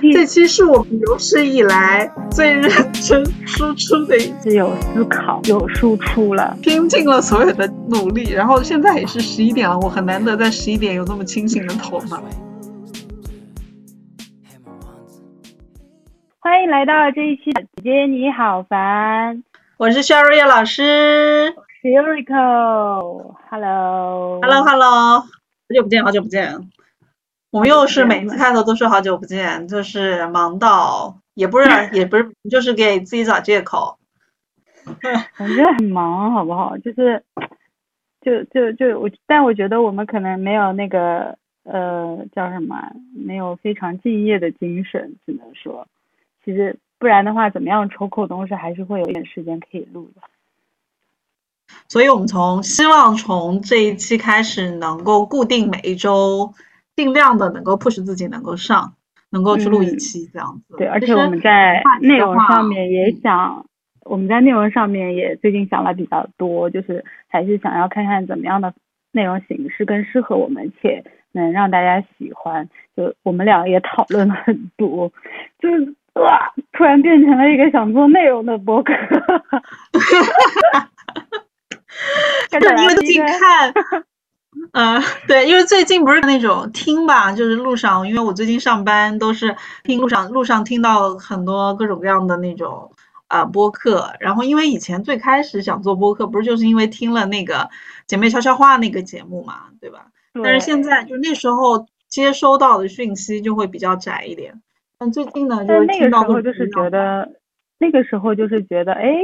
这期是我们有史以来最认真输出的一期，有思考，有输出了，拼尽了所有的努力。然后现在也是十一点了，我很难得在十一点有这么清醒的头脑。欢迎来到这一期的姐姐你好烦，我是肖瑞叶老师 s h i r i k o h e l l o h e l l o h e l l o 好久不见，好久不见。我们又是每次开头都说好久不见，就是忙到也不是也不是，就是给自己找借口。我觉得很忙，好不好？就是，就就就我，但我觉得我们可能没有那个呃叫什么，没有非常敬业的精神，只能说，其实不然的话，怎么样抽空东西还是会有一点时间可以录的。所以我们从希望从这一期开始，能够固定每一周。尽量的能够 push 自己能够上，能够去录一期这样子。对，而且我们在内容上面也想，我们在内容上面也最近想了比较多，就是还是想要看看怎么样的内容形式更适合我们，且能让大家喜欢。就我们俩也讨论了很多，就是哇，突然变成了一个想做内容的博客。就是 因为最近看。嗯，对，因为最近不是那种听吧，就是路上，因为我最近上班都是听路上，路上听到很多各种各样的那种啊播客。然后因为以前最开始想做播客，不是就是因为听了那个姐妹悄悄话那个节目嘛，对吧？但是现在就那时候接收到的讯息就会比较窄一点。但最近呢，就是那个时候就是觉得，那个时候就是觉得，哎，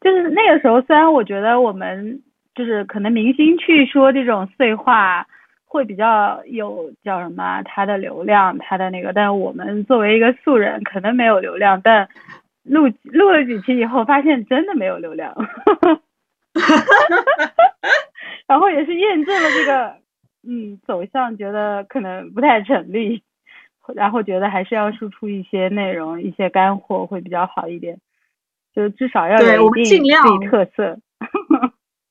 就是那个时候虽然我觉得我们。就是可能明星去说这种碎话会比较有叫什么他的流量他的那个，但是我们作为一个素人可能没有流量，但录录了几期以后发现真的没有流量，然后也是验证了这个嗯走向，觉得可能不太成立，然后觉得还是要输出一些内容一些干货会比较好一点，就至少要有一定自己特色。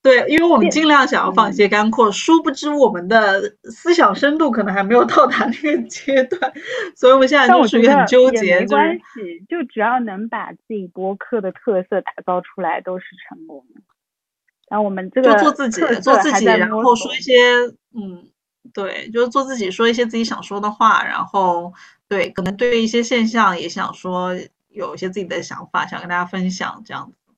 对，因为我们尽量想要放一些干货，殊不知我们的思想深度可能还没有到达那个阶段，所以我们现在就属于很纠结。没关系，就只要能把自己播客的特色打造出来，都是成功的。然后我们这个就做自己，做自己，然后说一些嗯，对，就是做自己，说一些自己想说的话，然后对，可能对一些现象也想说，有一些自己的想法想跟大家分享，这样子。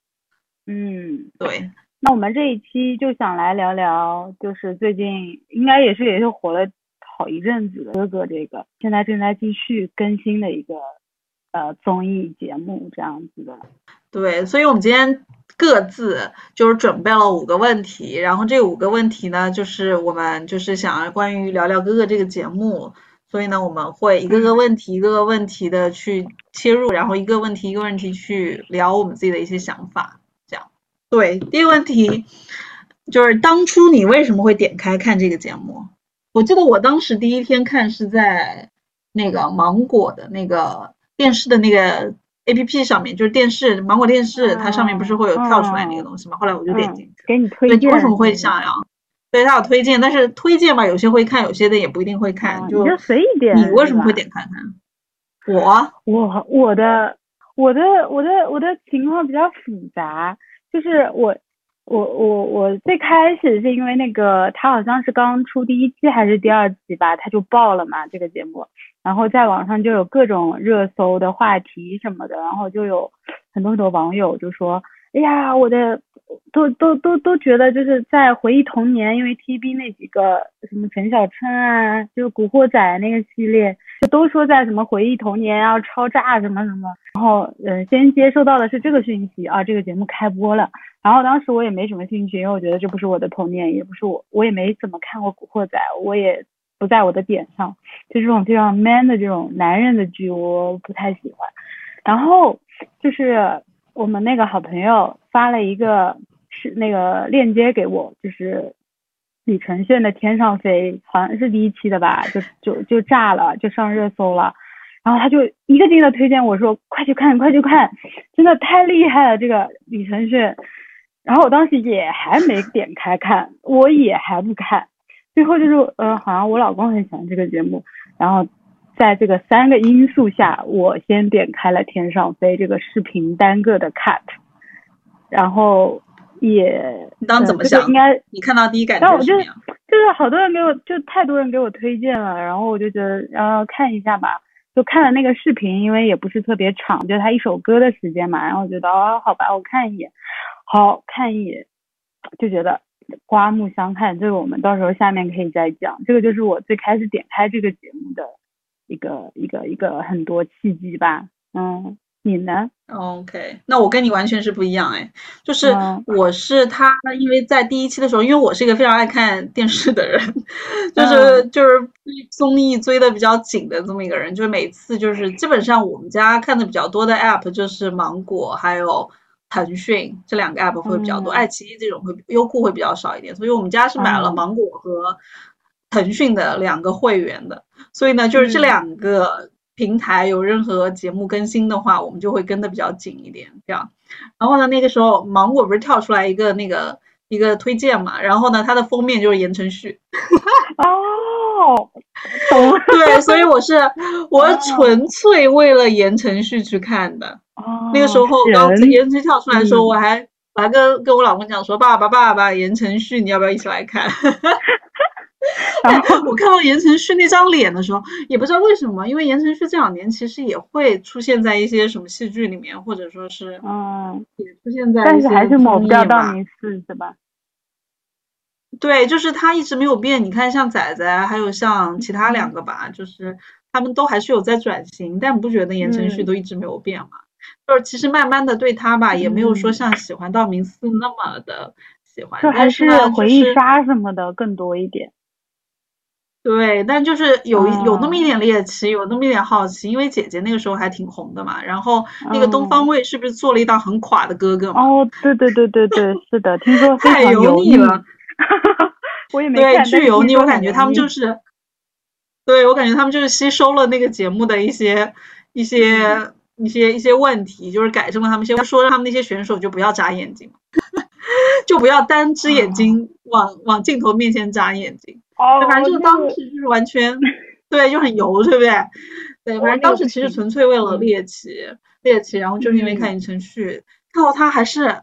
嗯，对。那我们这一期就想来聊聊，就是最近应该也是也是火了好一阵子的哥哥这个，现在正在继续更新的一个呃综艺节目这样子的。对，所以我们今天各自就是准备了五个问题，然后这五个问题呢，就是我们就是想要关于聊聊哥哥这个节目，所以呢我们会一个个问题一个个问题的去切入，然后一个问题一个问题去聊我们自己的一些想法。对，第一个问题就是当初你为什么会点开看这个节目？我记得我当时第一天看是在那个芒果的那个电视的那个 A P P 上面，就是电视芒果电视，它上面不是会有跳出来那个东西吗？后来我就点进去。给你推荐。你为什么会想要？对它有推荐，但是推荐嘛，有些会看，有些的也不一定会看，就随意点。你为什么会点开看？我我我的我的我的我的情况比较复杂。就是我，我我我最开始是因为那个他好像是刚出第一期还是第二期吧，他就爆了嘛这个节目，然后在网上就有各种热搜的话题什么的，然后就有很多很多网友就说，哎呀我的都都都都觉得就是在回忆童年，因为 T B 那几个什么陈小春啊，就是古惑仔那个系列，就都说在什么回忆童年啊超炸什么什么。然后，嗯，先接收到的是这个讯息啊，这个节目开播了。然后当时我也没什么兴趣，因为我觉得这不是我的童年，也不是我，我也没怎么看过《古惑仔》，我也不在我的点上。就这种非常 man 的这种男人的剧，我不太喜欢。然后就是我们那个好朋友发了一个是那个链接给我，就是李承铉的《天上飞》，好像是第一期的吧，就就就炸了，就上热搜了。然后他就一个劲的推荐我说：“快去看，快去看，真的太厉害了，这个李承铉。”然后我当时也还没点开看，我也还不看。最后就是，呃，好像我老公很喜欢这个节目，然后在这个三个因素下，我先点开了《天上飞》这个视频单个的 cut，然后也你当时怎么想？应该你看到第一感觉是什么样？就是好多人给我，就太多人给我推荐了，然后我就觉得然后看一下吧，就看了那个视频，因为也不是特别长，就他一首歌的时间嘛，然后我觉得哦好吧，我看一眼，好看一眼，就觉得刮目相看，这个我们到时候下面可以再讲，这个就是我最开始点开这个节目的。一个一个一个很多契机吧，嗯，你呢？OK，那我跟你完全是不一样哎，就是我是他，因为在第一期的时候，因为我是一个非常爱看电视的人，就是就是综艺追的比较紧的这么一个人，就是每次就是基本上我们家看的比较多的 App 就是芒果还有腾讯这两个 App 会比较多，爱奇艺这种会优酷会比较少一点，所以我们家是买了芒果和。腾讯的两个会员的，所以呢，就是这两个平台有任何节目更新的话，我们就会跟的比较紧一点，这样。然后呢，那个时候芒果不是跳出来一个那个一个推荐嘛，然后呢，它的封面就是言承旭。哦，对，所以我是 我纯粹为了言承旭去看的。哦，那个时候刚言承旭跳出来的时候，我还我还跟跟我老公讲说，爸爸爸爸，言承旭你要不要一起来看？然后我看到言承旭那张脸的时候，也不知道为什么，因为言承旭这两年其实也会出现在一些什么戏剧里面，或者说是嗯，也出现在，但是还是抹不掉道明寺是吧？对，就是他一直没有变。你看，像仔仔，还有像其他两个吧，就是他们都还是有在转型，但不觉得言承旭都一直没有变嘛？就是其实慢慢的对他吧，也没有说像喜欢道明寺那么的喜欢，就还是回忆杀什么的更多一点。对，但就是有有那么一点猎奇，有那么一点好奇，因为姐姐那个时候还挺红的嘛。然后那个东方卫是不是做了一档很垮的哥哥嘛？哦，对对对对对，是的，听说太油腻了。我也没看。对，巨油腻，我感觉他们就是，对我感觉他们就是吸收了那个节目的一些一些一些一些问题，就是改正了他们一些，说让他们那些选手就不要眨眼睛，就不要单只眼睛往往镜头面前眨眼睛。哦，反正就是当时就是完全，对，就很油，对不对？对，反正当时其实纯粹为了猎奇，猎奇，然后就是因为看言承旭，看到他还是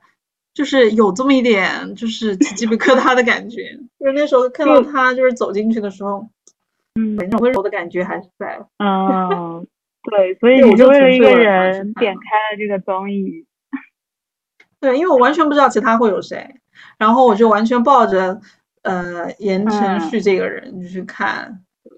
就是有这么一点就是起鸡皮疙瘩的感觉，就是那时候看到他就是走进去的时候，嗯，那种温柔的感觉还是在。嗯，对，所以我就为了一个人点开了这个综艺。对，因为我完全不知道其他会有谁，然后我就完全抱着。呃，言承旭这个人你去看，对，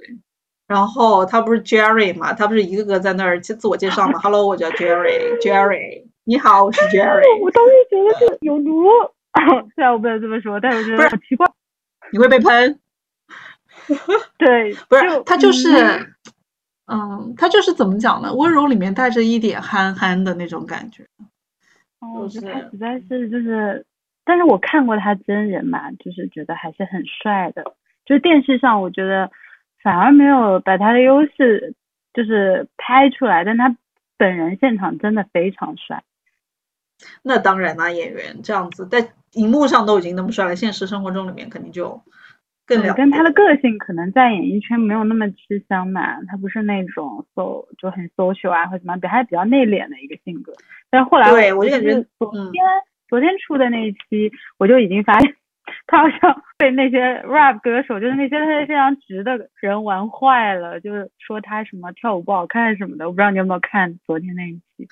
然后他不是 Jerry 嘛，他不是一个个在那儿自自我介绍嘛，Hello，我叫 Jerry，Jerry，你好，我是 Jerry。我当时觉得这有毒，虽然我不能这么说，但是我觉得好奇怪。你会被喷？对，不是他就是，嗯，他就是怎么讲呢？温柔里面带着一点憨憨的那种感觉。哦，我觉得他实在是就是。但是我看过他真人嘛，就是觉得还是很帅的。就是电视上，我觉得反而没有把他的优势就是拍出来，但他本人现场真的非常帅。那当然啦，演员这样子在荧幕上都已经那么帅了，现实生活中里面肯定就更了。跟他的个性可能在演艺圈没有那么吃香嘛，他不是那种 so 就很 social 啊，或者什么，比还比较内敛的一个性格。但是后来对我就感觉昨天。昨天出的那一期，我就已经发现他好像被那些 rap 歌手，就是那些非常直的人玩坏了，就是说他什么跳舞不好看什么的。我不知道你有没有看昨天那一期？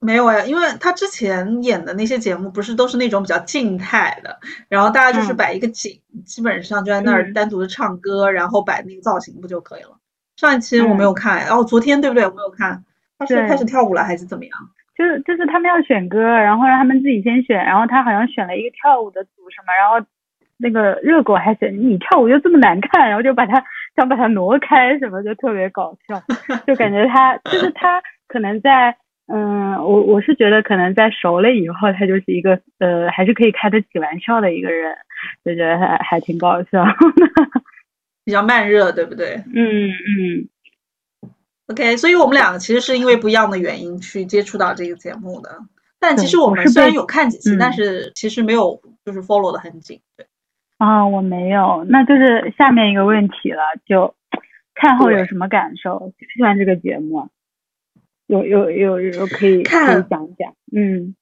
没有呀，因为他之前演的那些节目不是都是那种比较静态的，然后大家就是摆一个景，基本上就在那儿单独的唱歌，然后摆那个造型不就可以了？上一期我没有看，然后昨天对不对？我没有看，他是开始跳舞了还是怎么样？就是就是他们要选歌，然后让他们自己先选，然后他好像选了一个跳舞的组什么，然后那个热狗还选你跳舞又这么难看，然后就把他想把他挪开什么，就特别搞笑，就感觉他就是他可能在嗯，我我是觉得可能在熟了以后，他就是一个呃还是可以开得起玩笑的一个人，就觉得还还挺搞笑，比较慢热，对不对？嗯嗯。OK，所以我们两个其实是因为不一样的原因去接触到这个节目的。但其实我们虽然有看几期，但是其实没有就是 follow 的很紧。对啊，我没有。那就是下面一个问题了，就看后有什么感受？喜不喜欢这个节目？有有有有可以可以讲讲，嗯，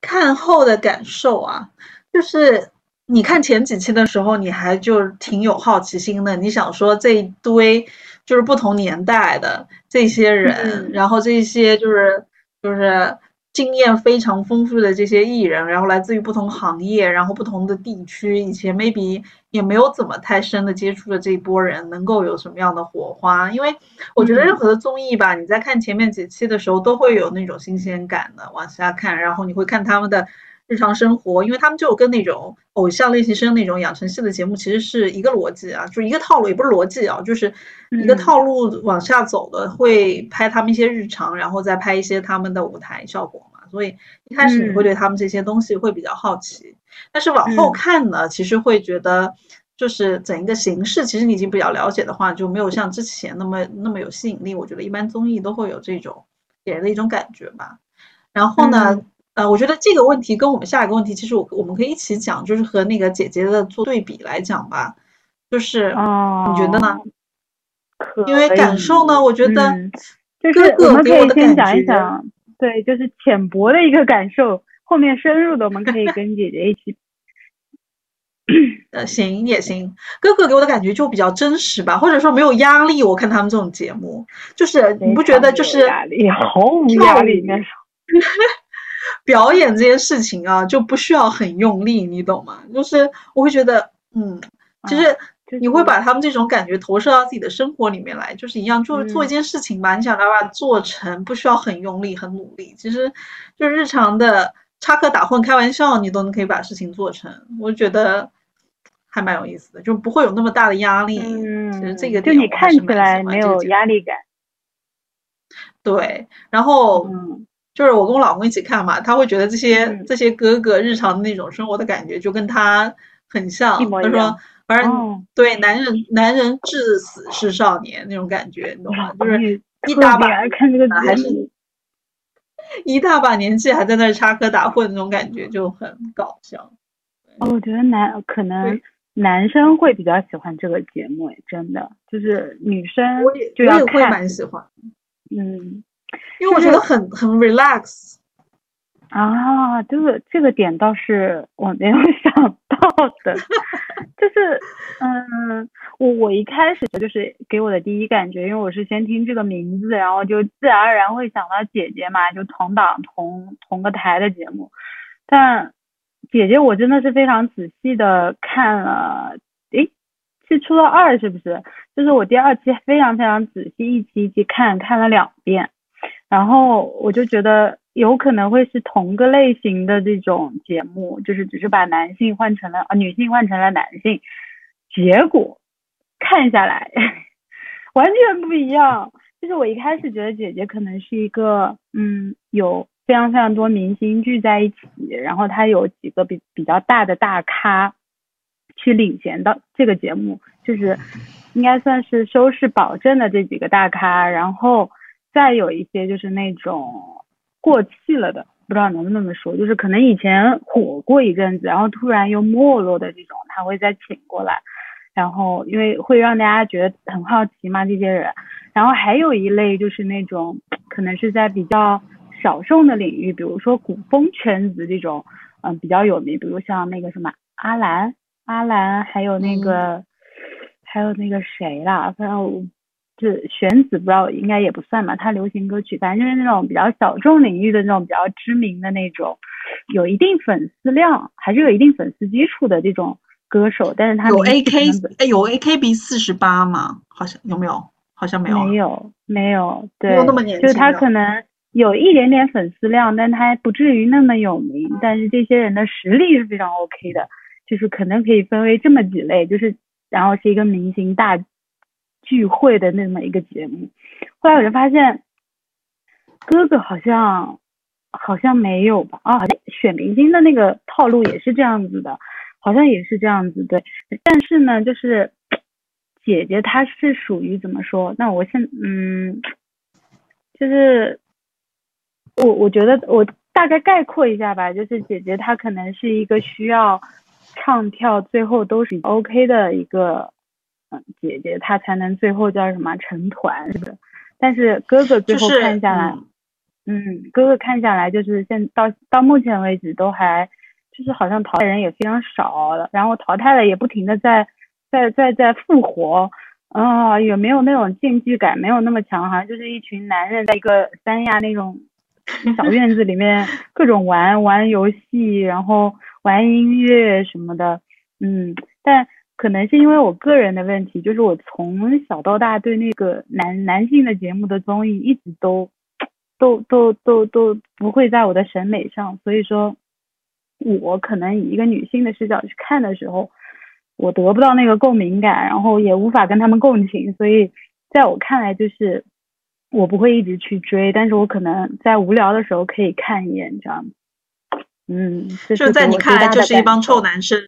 看后的感受啊，就是你看前几期的时候，你还就挺有好奇心的，你想说这一堆就是不同年代的这些人，然后这些就是就是。经验非常丰富的这些艺人，然后来自于不同行业，然后不同的地区，以前 maybe 也没有怎么太深的接触的这一波人，能够有什么样的火花？因为我觉得任何的综艺吧，你在看前面几期的时候，都会有那种新鲜感的往下看，然后你会看他们的日常生活，因为他们就跟那种偶像练习生那种养成系的节目其实是一个逻辑啊，就是一个套路，也不是逻辑啊，就是一个套路往下走的，会拍他们一些日常，然后再拍一些他们的舞台效果嘛。所以一开始你会对他们这些东西会比较好奇，但是往后看呢，其实会觉得就是整一个形式，其实你已经比较了解的话，就没有像之前那么那么有吸引力。我觉得一般综艺都会有这种给人的一种感觉吧。然后呢，呃，我觉得这个问题跟我们下一个问题，其实我我们可以一起讲，就是和那个姐姐的做对比来讲吧。就是你觉得呢？因为感受呢，我觉得哥哥给我的感觉。对，就是浅薄的一个感受，后面深入的我们可以 跟姐姐一起。呃，行也行，哥哥给我的感觉就比较真实吧，或者说没有压力。我看他们这种节目，就是你不觉得就是压力毫无压力那种。表演这件事情啊，就不需要很用力，你懂吗？就是我会觉得，嗯，就是。你会把他们这种感觉投射到自己的生活里面来，就是一样，就是做一件事情吧，你想把它做成，不需要很用力、很努力，其实就日常的插科打诨、开玩笑，你都能可以把事情做成。我觉得还蛮有意思的，就不会有那么大的压力。嗯，其实这个就你看起来没有压力感。对，然后就是我跟我老公一起看嘛，他会觉得这些这些哥哥日常的那种生活的感觉就跟他很像。他说。反正对男人，男人至死是少年那种感觉，你懂吗？就是一大把看这个还是一大把年纪还在那插科打诨那种感觉就很搞笑。哦，我觉得男可能男生会比较喜欢这个节目，真的就是女生就要会蛮喜欢。嗯，因为我觉得很很 relax。啊，这个这个点倒是我没有想到的，就是，嗯，我我一开始就是给我的第一感觉，因为我是先听这个名字，然后就自然而然会想到姐姐嘛，就同档同同个台的节目，但姐姐我真的是非常仔细的看了，诶，是出了二是不是？就是我第二期非常非常仔细一期一期看看了两遍，然后我就觉得。有可能会是同个类型的这种节目，就是只是把男性换成了啊女性换成了男性，结果看下来 完全不一样。就是我一开始觉得姐姐可能是一个嗯有非常非常多明星聚在一起，然后她有几个比比较大的大咖去领衔到这个节目，就是应该算是收视保证的这几个大咖，然后再有一些就是那种。过气了的，不知道能不能那么说，就是可能以前火过一阵子，然后突然又没落的这种，他会再请过来，然后因为会让大家觉得很好奇嘛，这些人。然后还有一类就是那种可能是在比较小众的领域，比如说古风圈子这种，嗯，比较有名，比如像那个什么阿兰，阿兰，还有那个，还有那个谁啦，反正我。是玄子，不知道应该也不算吧。他流行歌曲，反正就是那种比较小众领域的那种比较知名的那种，有一定粉丝量，还是有一定粉丝基础的这种歌手。但是他有 A K，哎，有 A K B 四十八吗？好像有没有？好像没有。没有，没有。对，没有那么年轻。就是他可能有一点点粉丝量，但他不至于那么有名。但是这些人的实力是非常 OK 的，就是可能可以分为这么几类，就是然后是一个明星大。聚会的那么一个节目，后来我就发现，哥哥好像好像没有吧？啊，选明星的那个套路也是这样子的，好像也是这样子对。但是呢，就是姐姐她是属于怎么说？那我现嗯，就是我我觉得我大概概括一下吧，就是姐姐她可能是一个需要唱跳最后都是 OK 的一个。嗯姐姐她才能最后叫什么成团是不是？但是哥哥最后看下来，嗯，哥哥看下来就是现到到目前为止都还就是好像淘汰人也非常少了，然后淘汰了也不停的在在在在复活，啊，也没有那种竞技感，没有那么强，好像就是一群男人在一个三亚那种 小院子里面各种玩玩游戏，然后玩音乐什么的，嗯，但。可能是因为我个人的问题，就是我从小到大对那个男男性的节目的综艺一直都都都都都不会在我的审美上，所以说，我可能以一个女性的视角去看的时候，我得不到那个共鸣感，然后也无法跟他们共情，所以在我看来就是我不会一直去追，但是我可能在无聊的时候可以看一眼这样。嗯，就在你看来就是一帮臭男生。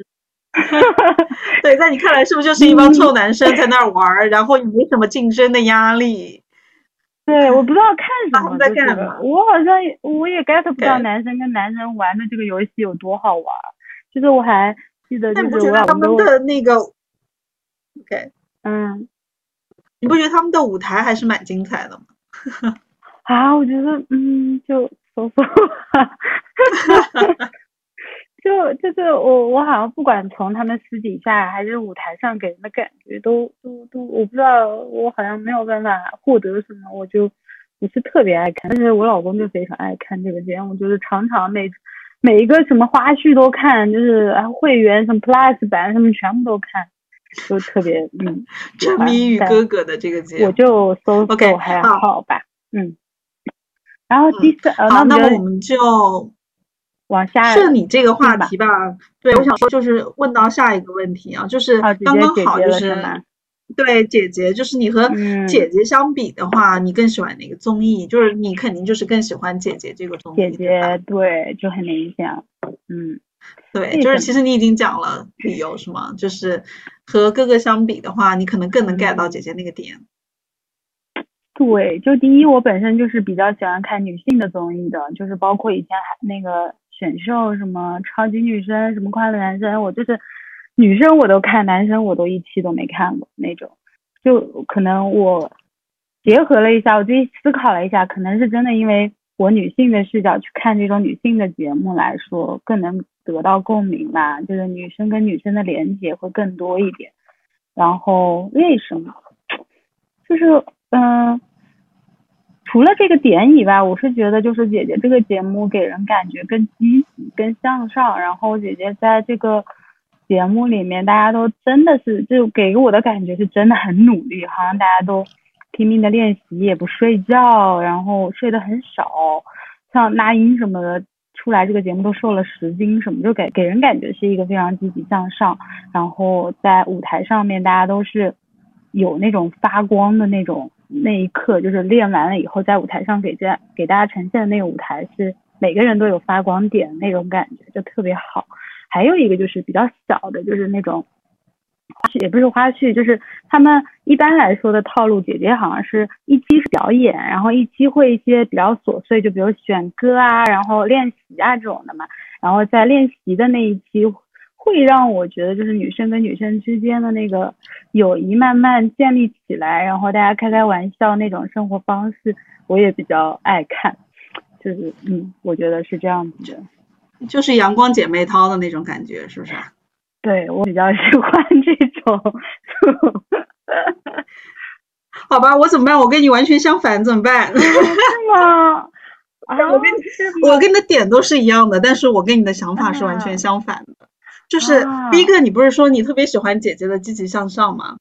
对，在你看来是不是就是一帮臭男生在那儿玩儿，然后也没什么竞争的压力？对，我不知道看什么在干嘛。我好像我也 get 不到男生跟男生玩的这个游戏有多好玩。就是我还记得，就是我他们的那个，OK，嗯，你不觉得他们的舞台还是蛮精彩的吗？啊，我觉得，嗯，就说说。就就是我我好像不管从他们私底下还是舞台上给人的感觉都都都我不知道我好像没有办法获得什么我就不是特别爱看，但是我老公就非常爱看这个节目，就是常常每每一个什么花絮都看，就是会员什么 Plus 版什么全部都看，就特别嗯沉迷于哥哥的这个节目，我就搜搜还好吧，嗯，然后第四呃那么我们就。往下顺你这个话题吧，对，我想说就是问到下一个问题啊，就是刚刚好就是，对姐姐，就是你和姐姐相比的话，你更喜欢哪个综艺？就是你肯定就是更喜欢姐姐这个综艺。姐姐对，就很明显，嗯，对，就是其实你已经讲了理由是吗？就是和哥哥相比的话，你可能更能 get 到姐姐那个点。对，就第一，我本身就是比较喜欢看女性的综艺的，就是包括以前还那个。选秀什么超级女生什么快乐男生，我就是女生我都看，男生我都一期都没看过那种。就可能我结合了一下，我自己思考了一下，可能是真的，因为我女性的视角去看这种女性的节目来说，更能得到共鸣吧，就是女生跟女生的连接会更多一点。然后为什么？就是嗯。除了这个点以外，我是觉得就是姐姐这个节目给人感觉更积极、更向上。然后姐姐在这个节目里面，大家都真的是就给我的感觉是真的很努力，好像大家都拼命的练习，也不睡觉，然后睡得很少。像那英什么的出来这个节目都瘦了十斤什么，就给给人感觉是一个非常积极向上。然后在舞台上面，大家都是有那种发光的那种。那一刻就是练完了以后，在舞台上给家给大家呈现的那个舞台是每个人都有发光点那种感觉，就特别好。还有一个就是比较小的，就是那种花絮，也不是花絮，就是他们一般来说的套路。姐姐好像是一期是表演，然后一期会一些比较琐碎，就比如选歌啊，然后练习啊这种的嘛。然后在练习的那一期。会让我觉得，就是女生跟女生之间的那个友谊慢慢建立起来，然后大家开开玩笑那种生活方式，我也比较爱看。就是嗯，我觉得是这样子的，就是阳光姐妹淘的那种感觉，是不是？对我比较喜欢这种。好吧，我怎么办？我跟你完全相反，怎么办？是吗？啊，我跟我跟你的点都是一样的，但是我跟你的想法是完全相反的。就是第一个，你不是说你特别喜欢姐姐的积极向上吗？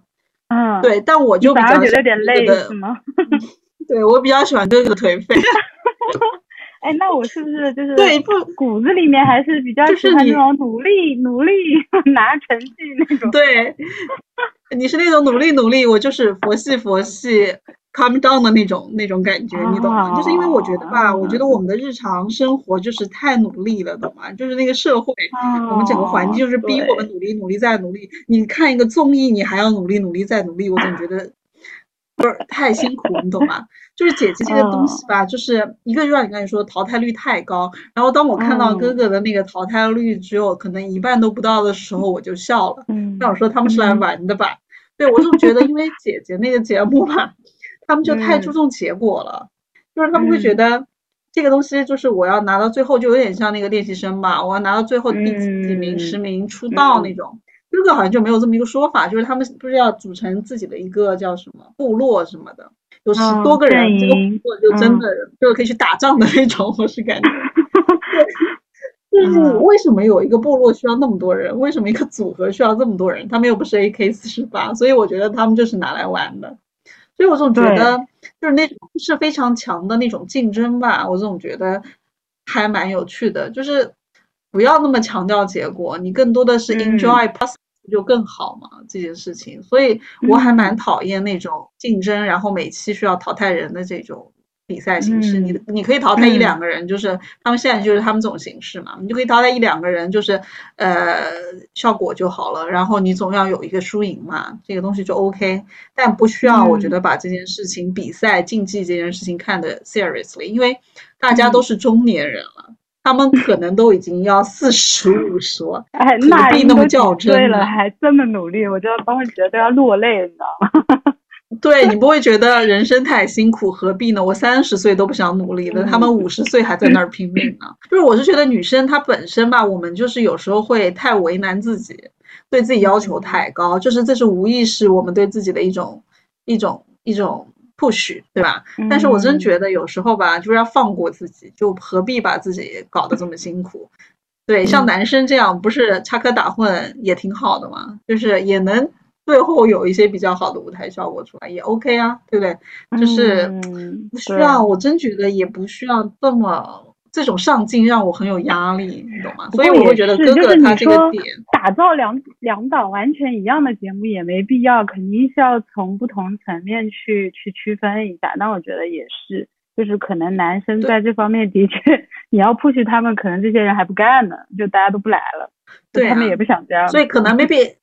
嗯，对，但我就比较觉得有点累，是吗？对我比较喜欢哥哥颓废。哎，那我是不是就是对不骨子里面还是比较喜欢那种努力努力 拿成绩那种？对，你是那种努力努力，我就是佛系佛系。Calm down 的那种那种感觉，你懂吗？就是因为我觉得吧，我觉得我们的日常生活就是太努力了，懂吗？就是那个社会，我们整个环境就是逼我们努力、努力再努力。你看一个综艺，你还要努力、努力再努力，我总觉得不是太辛苦，你懂吗？就是姐姐这个东西吧，就是一个就像你刚才说淘汰率太高，然后当我看到哥哥的那个淘汰率只有可能一半都不到的时候，我就笑了。那我说他们是来玩的吧？对我就觉得，因为姐姐那个节目嘛，他们就太注重结果了，就是他们会觉得这个东西就是我要拿到最后，就有点像那个练习生吧，我要拿到最后第几几名、十名出道那种。哥哥好像就没有这么一个说法，就是他们不是要组成自己的一个叫什么部落什么的，有十多个人，这个部落就真的就是可以去打仗的那种，我是感觉。就是为什么有一个部落需要那么多人？为什么一个组合需要这么多人？他们又不是 AK 四十八，所以我觉得他们就是拿来玩的。所以我总觉得就是那种是非常强的那种竞争吧，我总觉得还蛮有趣的。就是不要那么强调结果，你更多的是 enjoy process 就更好嘛这件事情。所以我还蛮讨厌那种竞争，然后每期需要淘汰人的这种。比赛形式，你你可以淘汰一两个人，就是他们现在就是他们这种形式嘛，你就可以淘汰一两个人，就是呃效果就好了。然后你总要有一个输赢嘛，这个东西就 OK。但不需要，我觉得把这件事情比赛竞技这件事情看得 seriously，因为大家都是中年人了，他们可能都已经要四十五 十了，何必那么较真？对了，还这么努力，我就当时觉得都要落泪，你知道吗？对你不会觉得人生太辛苦，何必呢？我三十岁都不想努力了，他们五十岁还在那儿拼命呢。就是我是觉得女生她本身吧，我们就是有时候会太为难自己，对自己要求太高，就是这是无意识我们对自己的一种一种一种 push，对吧？但是我真觉得有时候吧，就是要放过自己，就何必把自己搞得这么辛苦？对，像男生这样不是插科打诨也挺好的嘛，就是也能。最后有一些比较好的舞台效果出来也 OK 啊，对不对？就是不需要，我真觉得也不需要这么这种上镜让我很有压力，你懂吗？所以我会觉得哥哥他这个点打造两两档完全一样的节目也没必要，肯定是要从不同层面去去区分一下。那我觉得也是，就是可能男生在这方面的确 你要 push 他们，可能这些人还不干呢，就大家都不来了，对他们也不想这样，所以可能 maybe。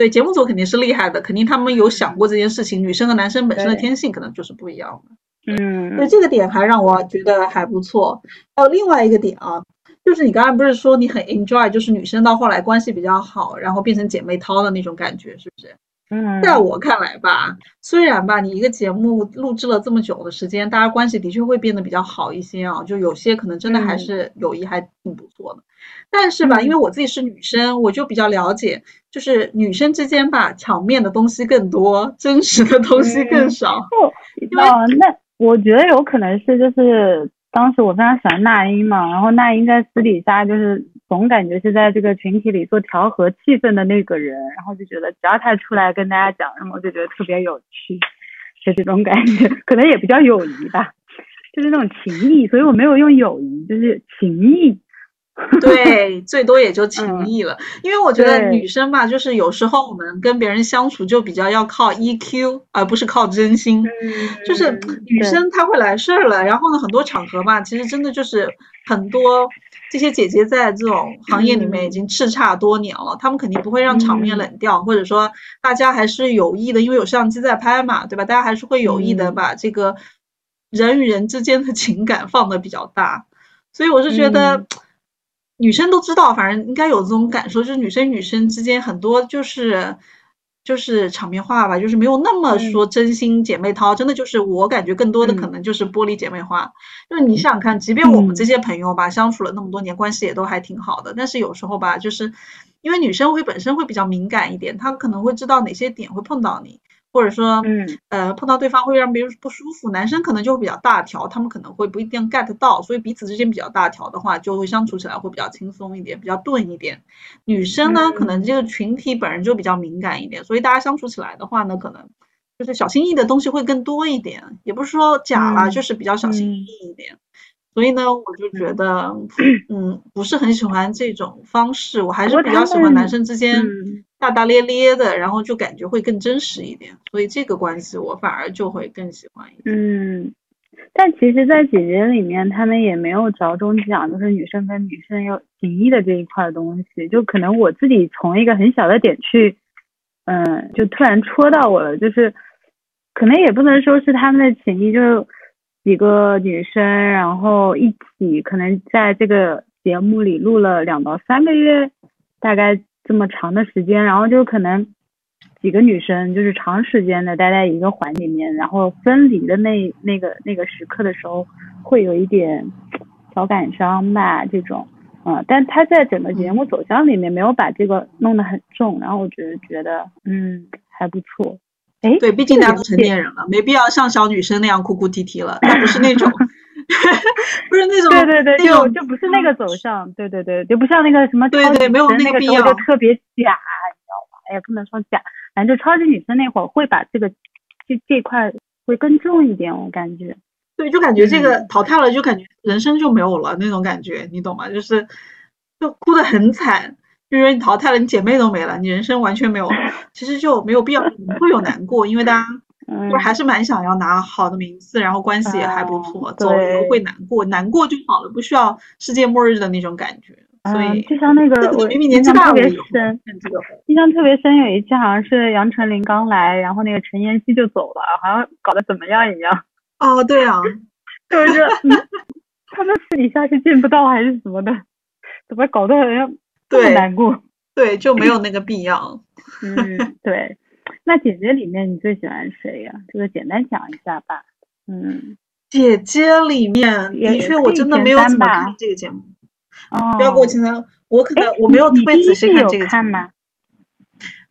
对节目组肯定是厉害的，肯定他们有想过这件事情。女生和男生本身的天性可能就是不一样的。嗯，所以这个点还让我觉得还不错。还有另外一个点啊，就是你刚才不是说你很 enjoy，就是女生到后来关系比较好，然后变成姐妹淘的那种感觉，是不是？嗯，在我看来吧，虽然吧，你一个节目录制了这么久的时间，大家关系的确会变得比较好一些啊，就有些可能真的还是友谊还挺不错的。但是吧，因为我自己是女生，我就比较了解，就是女生之间吧，场面的东西更多，真实的东西更少。哦，那我觉得有可能是，就是当时我非常喜欢那英嘛，然后那英在私底下就是总感觉是在这个群体里做调和气氛的那个人，然后就觉得只要他出来跟大家讲什么，我就觉得特别有趣，就这种感觉，可能也比较友谊吧，就是那种情谊，所以我没有用友谊，就是情谊。对，最多也就情谊了，因为我觉得女生吧，就是有时候我们跟别人相处就比较要靠 EQ，而不是靠真心。就是女生她会来事儿了，然后呢，很多场合吧，其实真的就是很多这些姐姐在这种行业里面已经叱咤多年了，她们肯定不会让场面冷掉，或者说大家还是有意的，因为有相机在拍嘛，对吧？大家还是会有意的把这个人与人之间的情感放的比较大，所以我是觉得。女生都知道，反正应该有这种感受，就是女生女生之间很多就是就是场面话吧，就是没有那么说真心姐妹淘，真的就是我感觉更多的可能就是玻璃姐妹花。就是你想想看，即便我们这些朋友吧，相处了那么多年，关系也都还挺好的，但是有时候吧，就是因为女生会本身会比较敏感一点，她可能会知道哪些点会碰到你。或者说，嗯，呃，碰到对方会让别人不舒服。男生可能就会比较大条，他们可能会不一定 get 到，所以彼此之间比较大条的话，就会相处起来会比较轻松一点，比较钝一点。女生呢，可能这个群体本人就比较敏感一点，所以大家相处起来的话呢，可能就是小心翼翼的东西会更多一点，也不是说假了，就是比较小心翼翼一点。所以呢，我就觉得，嗯，不是很喜欢这种方式，我还是比较喜欢男生之间大大咧咧的，然后就感觉会更真实一点。所以这个关系我反而就会更喜欢一点。嗯，但其实，在姐姐里面，他们也没有着重讲，就是女生跟女生有情谊的这一块东西。就可能我自己从一个很小的点去，嗯，就突然戳到我了，就是可能也不能说是他们的情谊，就是。几个女生，然后一起可能在这个节目里录了两到三个月，大概这么长的时间，然后就可能几个女生就是长时间的待在一个环里面，然后分离的那那个那个时刻的时候，会有一点小感伤吧，这种，嗯，但他在整个节目走向里面没有把这个弄得很重，然后我觉得觉得嗯还不错。哎，对，毕竟大家都成年人了，没必要像小女生那样哭哭啼啼了。他不是那种，不是那种，对对对，就就不是那个走向，对对对，就不像那个什么对对，没有那个必要，就特别假，你知道吧？哎呀，不能说假，反正就超级女生那会儿会把这个这这块会更重一点，我感觉。对，就感觉这个淘汰了，就感觉人生就没有了那种感觉，你懂吗？就是就哭得很惨。就是你淘汰了，你姐妹都没了，你人生完全没有，其实就没有必要会有难过，因为大家就是还是蛮想要拿好的名次，然后关系也还不错，走了会难过，难过就好了，不需要世界末日的那种感觉。所以就像那个我年纪大特别深，印象特别深，有一期好像是杨丞琳刚来，然后那个陈妍希就走了，好像搞得怎么样一样。哦，对啊，就是 他们私底下是见不到还是什么的，怎么搞得好像。对，难过，对，就没有那个必要。嗯，对。那姐姐里面你最喜欢谁呀？这个简单讲一下吧。嗯，姐姐里面的确我真的没有怎么看这个节目。哦。不要给我轻的，我可能我没有特别仔细看这个节目。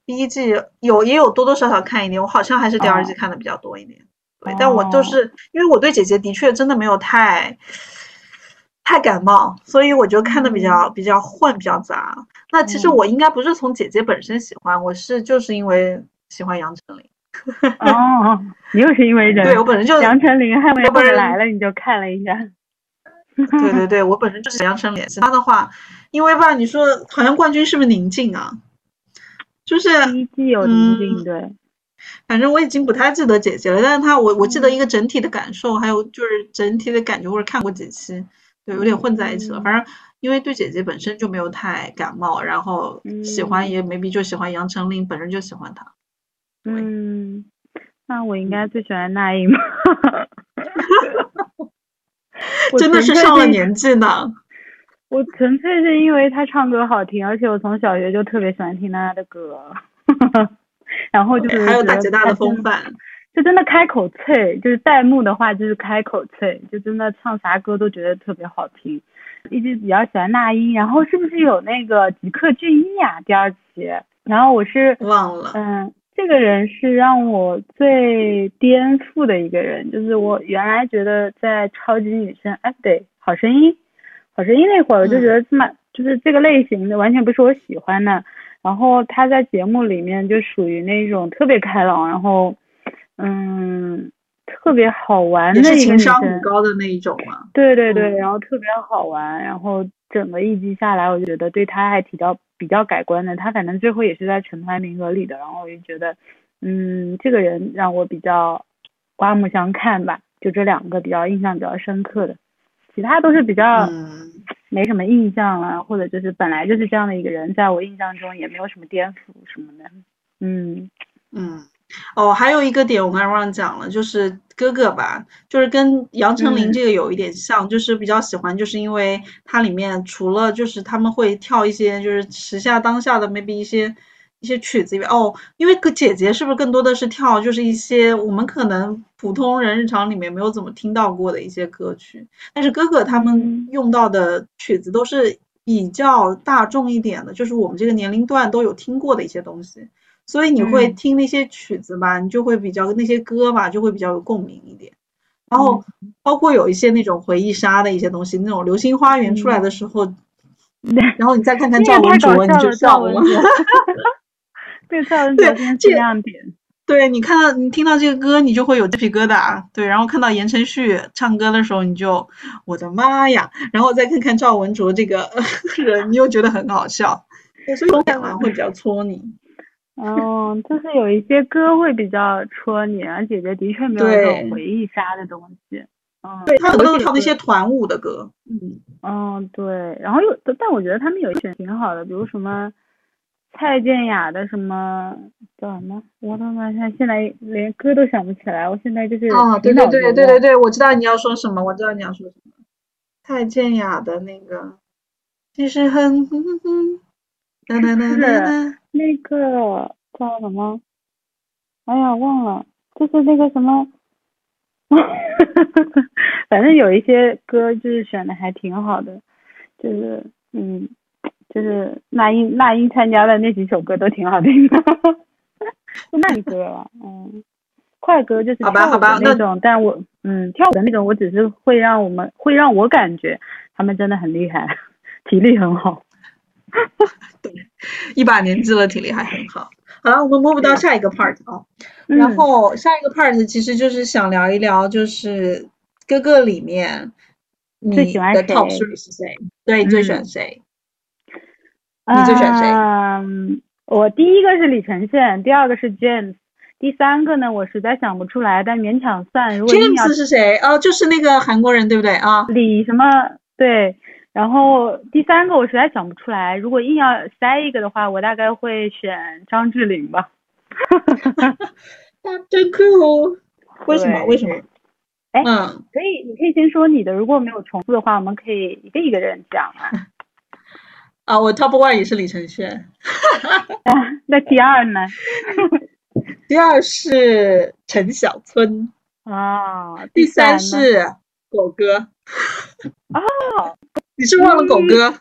第一季有也有多多少少看一点，我好像还是第二季看的比较多一点。对，但我就是因为我对姐姐的确真的没有太。太感冒，所以我就看的比较比较混，比较杂。那其实我应该不是从姐姐本身喜欢，我是就是因为喜欢杨丞琳。哦，你又是因为人？对我本身就杨丞琳，还没有来了，你就看了一下。对对对，我本身就是杨丞琳。其他的话，因为吧，你说好像冠军是不是宁静啊？就是第一季有宁静，对。反正我已经不太记得姐姐了，但是她我我记得一个整体的感受，还有就是整体的感觉，或者看过几期。对，有点混在一起了。反正因为对姐姐本身就没有太感冒，然后喜欢也没必就喜欢杨丞琳，本身就喜欢她。嗯，那我应该最喜欢那英吗？真的是上了年纪呢。我纯粹是因为她唱歌好听，而且我从小学就特别喜欢听她的歌。然后就是还有大姐大的风范。就真的开口脆，就是弹幕的话就是开口脆，就真的唱啥歌都觉得特别好听。一直比较喜欢那英，然后是不是有那个吉克隽逸啊？第二期，然后我是忘了，嗯，这个人是让我最颠覆的一个人，就是我原来觉得在超级女声，哎，对，好声音，好声音那会儿我就觉得这么就是这个类型的完全不是我喜欢的，然后他在节目里面就属于那种特别开朗，然后。嗯，特别好玩的一个情商很高的那一种嘛。对对对，然后特别好玩，然后整个一季下来，我觉得对他还比较比较改观的。他反正最后也是在成团名额里的，然后我就觉得，嗯，这个人让我比较刮目相看吧。就这两个比较印象比较深刻的，其他都是比较没什么印象了，或者就是本来就是这样的一个人，在我印象中也没有什么颠覆什么的。嗯嗯。哦，还有一个点我刚才忘讲了，就是哥哥吧，就是跟杨丞琳这个有一点像，就是比较喜欢，就是因为它里面除了就是他们会跳一些就是时下当下的 maybe 一些一些曲子以外，哦，因为哥姐姐是不是更多的是跳就是一些我们可能普通人日常里面没有怎么听到过的一些歌曲，但是哥哥他们用到的曲子都是比较大众一点的，就是我们这个年龄段都有听过的一些东西。所以你会听那些曲子吧，你就会比较那些歌吧，就会比较有共鸣一点。然后包括有一些那种回忆杀的一些东西，那种《流星花园》出来的时候，然后你再看看赵文卓，你就笑了。对赵文卓 这亮点。对你看到你听到这个歌，你就会有鸡皮疙瘩。对，然后看到言承旭唱歌的时候，你就我的妈呀！然后再看看赵文卓这个人，你又觉得很好笑。所以看完会比较戳你。哦，就是有一些歌会比较戳你，而姐姐的确没有那种回忆杀的东西。嗯，对他们都是唱那些团舞的歌。嗯，嗯，对，然后又，但我觉得他们有一选挺好的，比如什么蔡健雅的什么叫什么，我他妈现现在连歌都想不起来，我现在就是哦，对对对对对对，我知道你要说什么，我知道你要说什么，蔡健雅的那个其实很，哒哒哒哒哒。那个叫什么？哎呀，忘了，就是那个什么，反正有一些歌就是选的还挺好的，就是嗯，就是那英那英参加的那几首歌都挺好听的，慢歌了，嗯，快歌就是跳舞的那种，但我嗯跳舞的那种，我只是会让我们会让我感觉他们真的很厉害，体力很好。对，一把年纪了，体力还很好。好了，我们 move 到下一个 part 啊。然后下一个 part 其实就是想聊一聊，就是哥哥里面你的 top three 是谁？对，最喜欢谁？你最喜欢谁？嗯，我第一个是李承铉，第二个是 James，第三个呢，我实在想不出来，但勉强算。James 是谁？哦，就是那个韩国人，对不对啊？李什么？对。然后第三个我实在想不出来，如果硬要塞一个的话，我大概会选张智霖吧。真酷哦！为什么？为什么？哎，嗯，可以，你可以先说你的，如果没有重复的话，我们可以一个一个人讲啊。啊，我 top one 也是李承铉。那第二呢？第二是陈小春。啊。第三是狗哥。哦。你是忘了狗哥？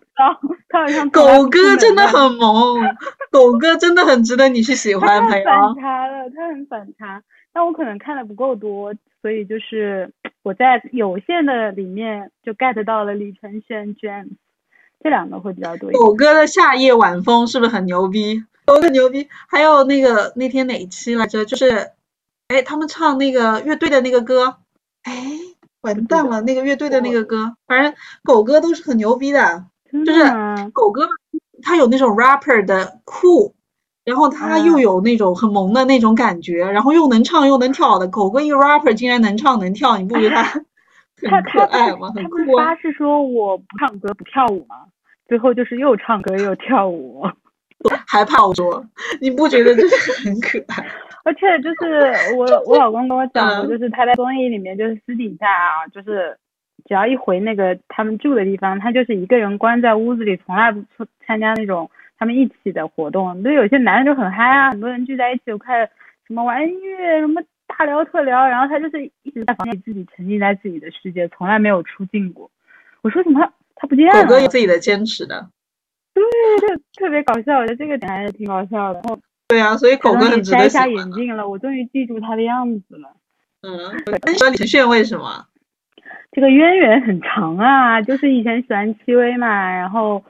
他好像狗哥真的很萌，狗哥真的很值得你去喜欢，朋友。反差了，他很反差，但我可能看的不够多，所以就是我在有限的里面就 get 到了李承铉、James 这两个会比较多。狗哥的夏夜晚风是不是很牛逼？狗哥牛逼！还有那个那天哪一期来着？就是，哎，他们唱那个乐队的那个歌，哎。完蛋了，那个乐队的那个歌，反正狗哥都是很牛逼的，就是狗哥他有那种 rapper 的酷，然后他又有那种很萌的那种感觉，然后又能唱又能跳的。狗哥一个 rapper 竟然能唱能跳，你不觉得他 很可爱吗？很酷啊！他是说我不唱歌不跳舞吗？最后就是又唱歌又跳舞，还怕我说？你不觉得这是很可爱？而且就是我我老公跟我讲过，就是他在综艺里面就是私底下啊，就是只要一回那个他们住的地方，他就是一个人关在屋子里，从来不出参加那种他们一起的活动。就有些男的就很嗨啊，很多人聚在一起，我看什么玩音乐，什么大聊特聊，然后他就是一直在房间里自己沉浸在自己的世界，从来没有出镜过。我说怎么他不见了？狗哥有自己的坚持的。对，就特别搞笑，我觉得这个点还是挺搞笑的。然后。对啊，所以狗哥很值得摘下眼镜了，我终于记住他的样子了。嗯，那喜欢李承铉为什么？这个渊源很长啊，就是以前喜欢戚薇嘛，然后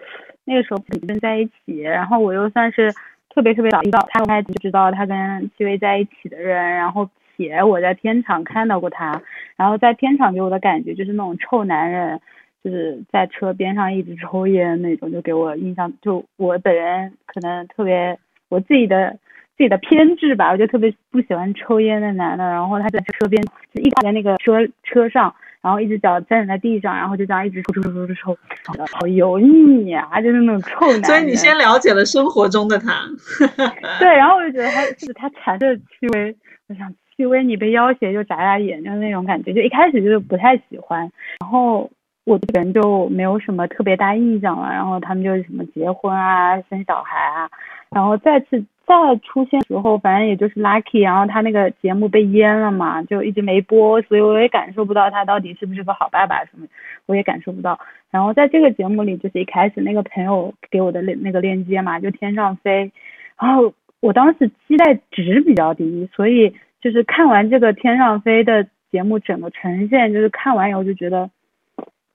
那个时候跟在一起，然后我又算是特别特别早遇到他，开始就知道他跟戚薇在一起的人，然后且我在片场看到过他，然后在片场给我的感觉就是那种臭男人，就是在车边上一直抽烟那种，就给我印象，就我本人可能特别。我自己的自己的偏执吧，我就特别不喜欢抽烟的男的。然后他在车边，就一直在那个车车上，然后一只脚站在地上，然后就这样一直抽抽抽抽抽抽，好油腻啊，就是那种臭男。所以你先了解了生活中的他。对，然后我就觉得他就是他缠着戚薇，我想戚薇你被要挟就眨眨眼，就是那种感觉，就一开始就是不太喜欢。然后我这个人就没有什么特别大印象了。然后他们就什么结婚啊，生小孩啊。然后再次再出现时候，反正也就是 lucky，然后他那个节目被淹了嘛，就一直没播，所以我也感受不到他到底是不是个好爸爸什么，我也感受不到。然后在这个节目里，就是一开始那个朋友给我的那那个链接嘛，就天上飞，然后我当时期待值比较低，所以就是看完这个天上飞的节目，整个呈现就是看完以后就觉得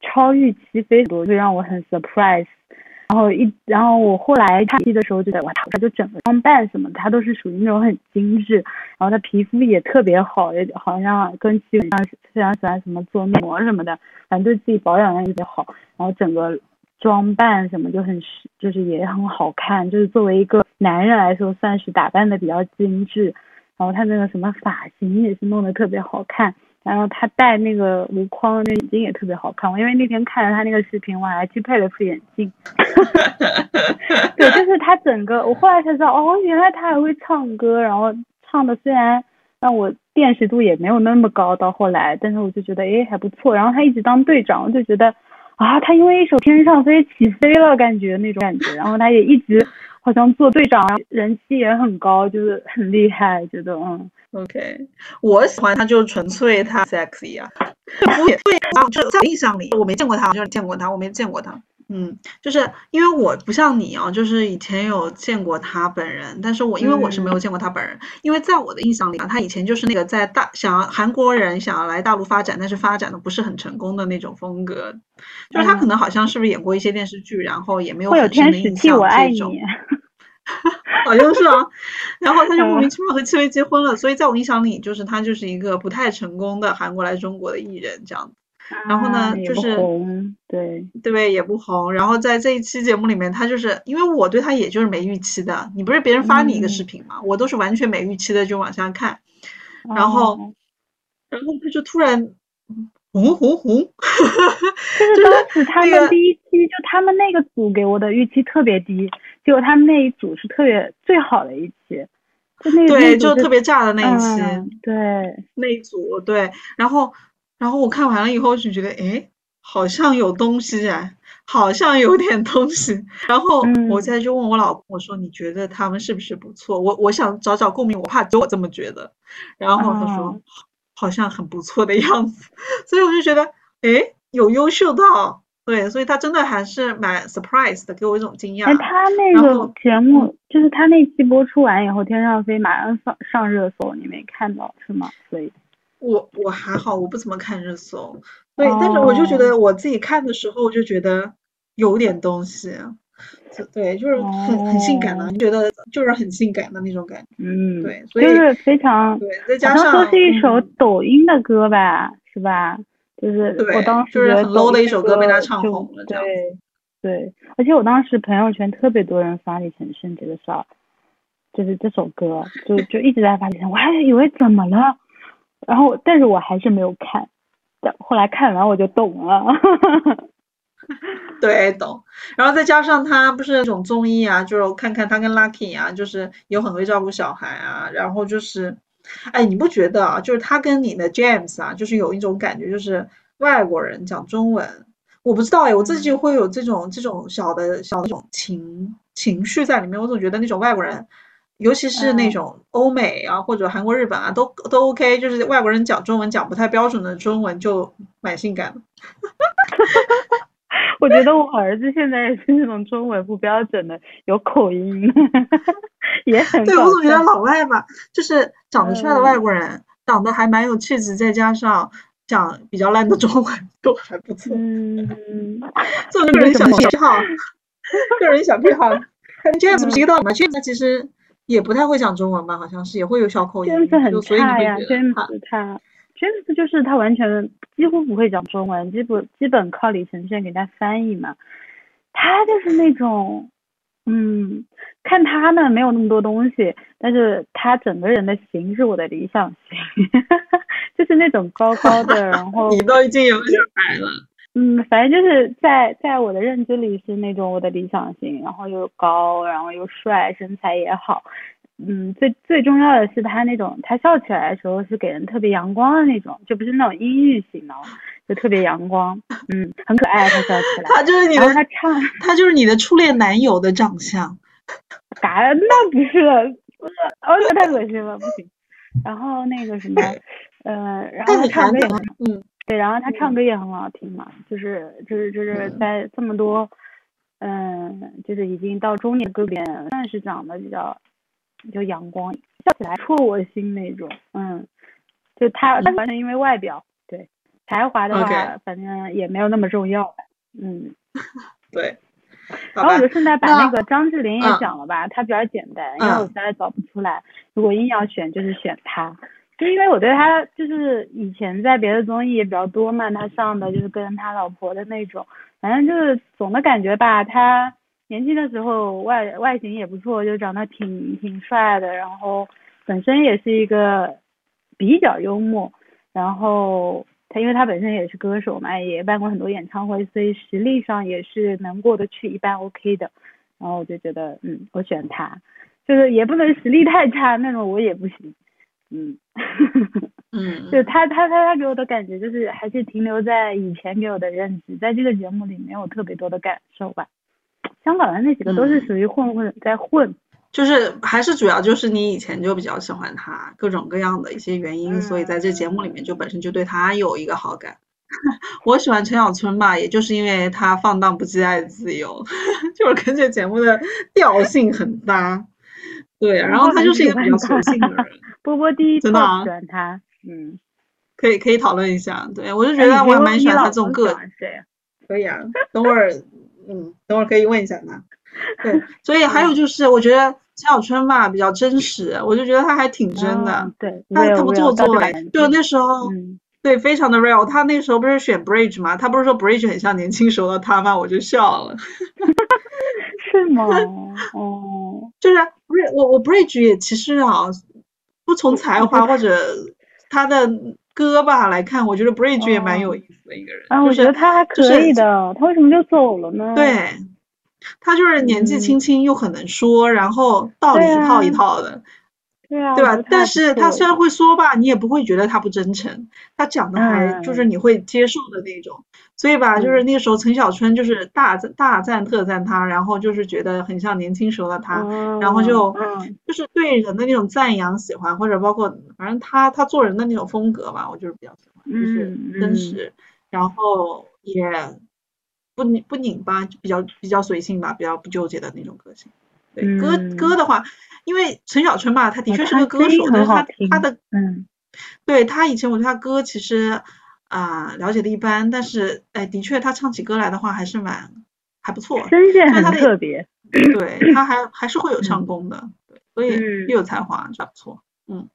超预期非常多，就让我很 surprise。然后一，然后我后来看戏的时候就，觉得哇，他就整个装扮什么，他都是属于那种很精致，然后他皮肤也特别好，也好像跟基本上非常喜欢什么做面膜什么的，反正对自己保养的特别好，然后整个装扮什么就很就是也很好看，就是作为一个男人来说，算是打扮的比较精致，然后他那个什么发型也是弄得特别好看。然后他戴那个无框的那眼镜也特别好看，我因为那天看了他那个视频，我还去配了副眼镜。对，就是他整个，我后来才知道，哦，原来他还会唱歌，然后唱的虽然让我辨识度也没有那么高，到后来，但是我就觉得，哎，还不错。然后他一直当队长，我就觉得，啊，他因为一首《天上飞》起飞了，感觉那种感觉。然后他也一直好像做队长，人气也很高，就是很厉害，觉得，嗯。OK，我喜欢他就是纯粹他 sexy 啊，对对啊，就在印象里我没见过他，就是见过他，我没见过他。嗯，就是因为我不像你啊，就是以前有见过他本人，但是我因为我是没有见过他本人，因为在我的印象里啊，他以前就是那个在大想要韩国人想要来大陆发展，但是发展的不是很成功的那种风格，就是他可能好像是不是演过一些电视剧，然后也没有很深的印象这种。好像是啊，然后他就莫名其妙和戚薇结婚了，所以在我印象里，就是他就是一个不太成功的韩国来中国的艺人这样子。然后呢，就是对。对也不红。然后在这一期节目里面，他就是因为我对他也就是没预期的，你不是别人发你一个视频嘛，我都是完全没预期的就往下看，然后。然后他就突然红红红，就是当时他们第一期就他们那个组给我的预期特别低。结果他们那一组是特别最好的一期，就那对，就特别炸的那一期，对，那一组对，然后然后我看完了以后就觉得，哎，好像有东西啊，好像有点东西。然后我再就问我老公，我说你觉得他们是不是不错？我我想找找共鸣，我怕只有我这么觉得。然后他说好像很不错的样子，所以我就觉得，哎，有优秀到。对，所以他真的还是蛮 surprise 的，给我一种惊讶。哎，他那个节目就是他那期播出完以后，《天上飞》马上上上热搜，你没看到是吗？所以，我我还好，我不怎么看热搜。对，但是我就觉得我自己看的时候就觉得有点东西。对，就是很很性感的，你觉得就是很性感的那种感觉。嗯，对，所以就是非常对，再加上说是一首抖音的歌吧，是吧？就是我当时就是很 low 的一首歌被他唱红了，对对，而且我当时朋友圈特别多人发李承铉这个事儿，就是这首歌，就就一直在发李承，我还以为怎么了，然后但是我还是没有看，后来看完我就懂了，对懂，然后再加上他不是那种综艺啊，就是看看他跟 Lucky 啊，就是有很会照顾小孩啊，然后就是。哎，你不觉得啊？就是他跟你的 James 啊，就是有一种感觉，就是外国人讲中文，我不知道哎，我自己会有这种这种小的小的种情情绪在里面。我总觉得那种外国人，尤其是那种欧美啊或者韩国、日本啊，都都 OK，就是外国人讲中文讲不太标准的中文就蛮性感的。我觉得我儿子现在也是那种中文不标准的，有口音，也很对我总觉得老外吧，就是长得帅的外国人，长得还蛮有气质，再加上讲比较烂的中文 都还不错。嗯，做个人小癖好，个人小癖好。James 不是一个道理吗？James 其实也不太会讲中文吧？好像是也会有小口音，所以你会觉得他。詹姆斯就是他完全几乎不会讲中文，基本基本靠李承铉给他翻译嘛。他就是那种，嗯，看他呢没有那么多东西，但是他整个人的型是我的理想型，就是那种高高的，然后 你都已经有小孩了，嗯，反正就是在在我的认知里是那种我的理想型，然后又高，然后又帅，身材也好。嗯，最最重要的是他那种，他笑起来的时候是给人特别阳光的那种，就不是那种阴郁型的，就特别阳光，嗯，很可爱。他笑起来，他就是你的，他唱，他就是你的初恋男友的长相。嘎，那不是，哦，那太恶心了，不行。然后那个什么，呃，然后他唱歌也很，嗯，对，然后他唱歌也很好听嘛，就是就是就是在这么多，嗯，就是已经到中年歌里面，算是长得比较。就阳光，笑起来戳我心那种，嗯，就他，他完全因为外表，对，才华的话，反正也没有那么重要，嗯，对。然后我就顺带把那个张智霖也讲了吧，他比较简单，因为我实在找不出来，如果硬要选，就是选他，就因为我对他就是以前在别的综艺也比较多嘛，他上的就是跟他老婆的那种，反正就是总的感觉吧，他。年轻的时候外外形也不错，就长得挺挺帅的，然后本身也是一个比较幽默，然后他因为他本身也是歌手嘛，也办过很多演唱会，所以实力上也是能过得去，一般 OK 的。然后我就觉得，嗯，我选他，就是也不能实力太差那种，我也不行。嗯，嗯，就他他他他给我的感觉就是还是停留在以前给我的认知，在这个节目里没有特别多的感受吧。香港的那几个都是属于混混在混，就是还是主要就是你以前就比较喜欢他，各种各样的一些原因，所以在这节目里面就本身就对他有一个好感。我喜欢陈小春吧，也就是因为他放荡不羁、爱自由，就是跟这节目的调性很搭。对，然后他就是一个比较随性的人。波波第一真的喜欢他，嗯，可以可以讨论一下。对我就觉得我还蛮喜欢他这种个谁？可以啊，等会儿嗯，等会儿可以问一下他。对，所以还有就是我觉得陈小春吧比较真实，我就觉得他还挺真的。对，他他不做作，就那时候。对，非常的 real。他那时候不是选 Bridge 吗？他不是说 Bridge 很像年轻时候的他吗？我就笑了。是吗？哦，就是不是我我 Bridge 也其实啊，不从才华或者他的歌吧来看，我觉得 Bridge 也蛮有意思的一个人。啊，我觉得他还可以的。他为什么就走了呢？对，他就是年纪轻轻又很能说，然后道理一套一套的。对啊，对吧？但是他虽然会说吧，你也不会觉得他不真诚，他讲的还就是你会接受的那种。所以吧，就是那个时候陈小春就是大赞大赞特赞他，然后就是觉得很像年轻时候的他，然后就就是对人的那种赞扬、喜欢，或者包括反正他他做人的那种风格吧，我就是比较喜欢，就是真实，然后也不拧不拧巴，比较比较随性吧，比较不纠结的那种个性。对歌歌的话。因为陈小春吧，他的确是个歌手，但是他他的嗯，对他以前我对他歌其实啊了解的一般，但是哎，的确他唱起歌来的话还是蛮还不错，声线很特别，对 他还还是会有唱功的，对，所以又有才华，还不错，嗯，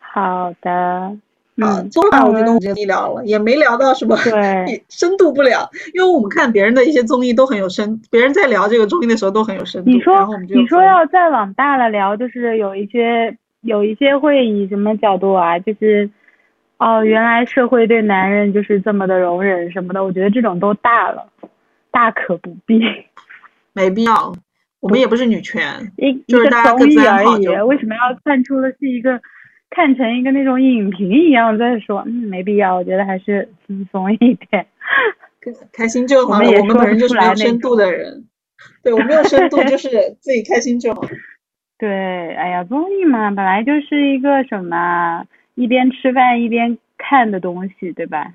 好的。啊，做了我觉得我经理聊了，也没聊到什么 深度不了，因为我们看别人的一些综艺都很有深，别人在聊这个综艺的时候都很有深度。你说你说要再往大了聊，就是有一些有一些会以什么角度啊，就是哦，原来社会对男人就是这么的容忍什么的，我觉得这种都大了，大可不必，没必要。我们也不是女权，一就是大家综艺而已，为什么要看出的是一个？看成一个那种影评一样在说，嗯，没必要，我觉得还是轻松一点，开心就好。我们本身就是没有深度的人，对我没有深度，就是 自己开心就好。对，哎呀，综艺嘛，本来就是一个什么一边吃饭一边看的东西，对吧？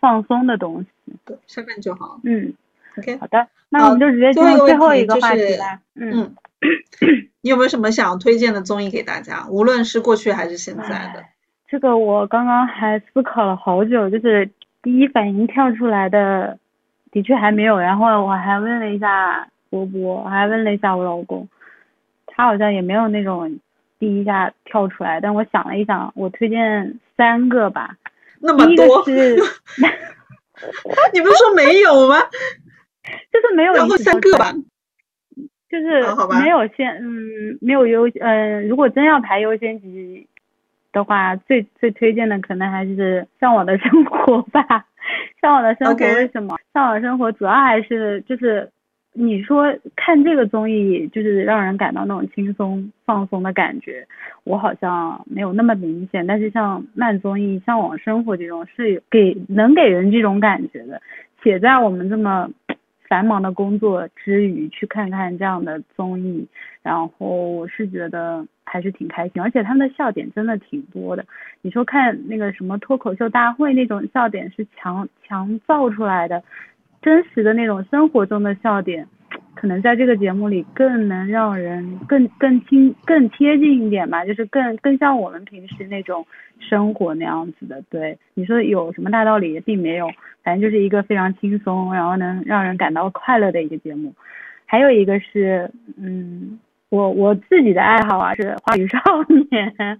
放松的东西。对，吃饭就好。嗯，OK，好的，那我们就直接进入最后一个话题吧。嗯。你有没有什么想推荐的综艺给大家？无论是过去还是现在的。这个我刚刚还思考了好久，就是第一反应跳出来的，的确还没有。然后我还问了一下波波，还问了一下我老公，他好像也没有那种第一下跳出来。但我想了一想，我推荐三个吧。那么多？是，你不是说没有吗？就是没有。然后三个吧。就是没有先嗯没有优嗯如果真要排优先级的话，最最推荐的可能还是向往的生活吧。向往的生活为什么？向往的生活主要还是就是你说看这个综艺就是让人感到那种轻松放松的感觉，我好像没有那么明显。但是像慢综艺向往生活这种是给能给人这种感觉的，且在我们这么。繁忙的工作之余去看看这样的综艺，然后我是觉得还是挺开心，而且他们的笑点真的挺多的。你说看那个什么脱口秀大会那种笑点是强强造出来的，真实的那种生活中的笑点。可能在这个节目里更能让人更更亲更贴近一点吧，就是更更像我们平时那种生活那样子的。对，你说有什么大道理也，并没有，反正就是一个非常轻松，然后能让人感到快乐的一个节目。还有一个是，嗯。我我自己的爱好啊是《花儿少年》，《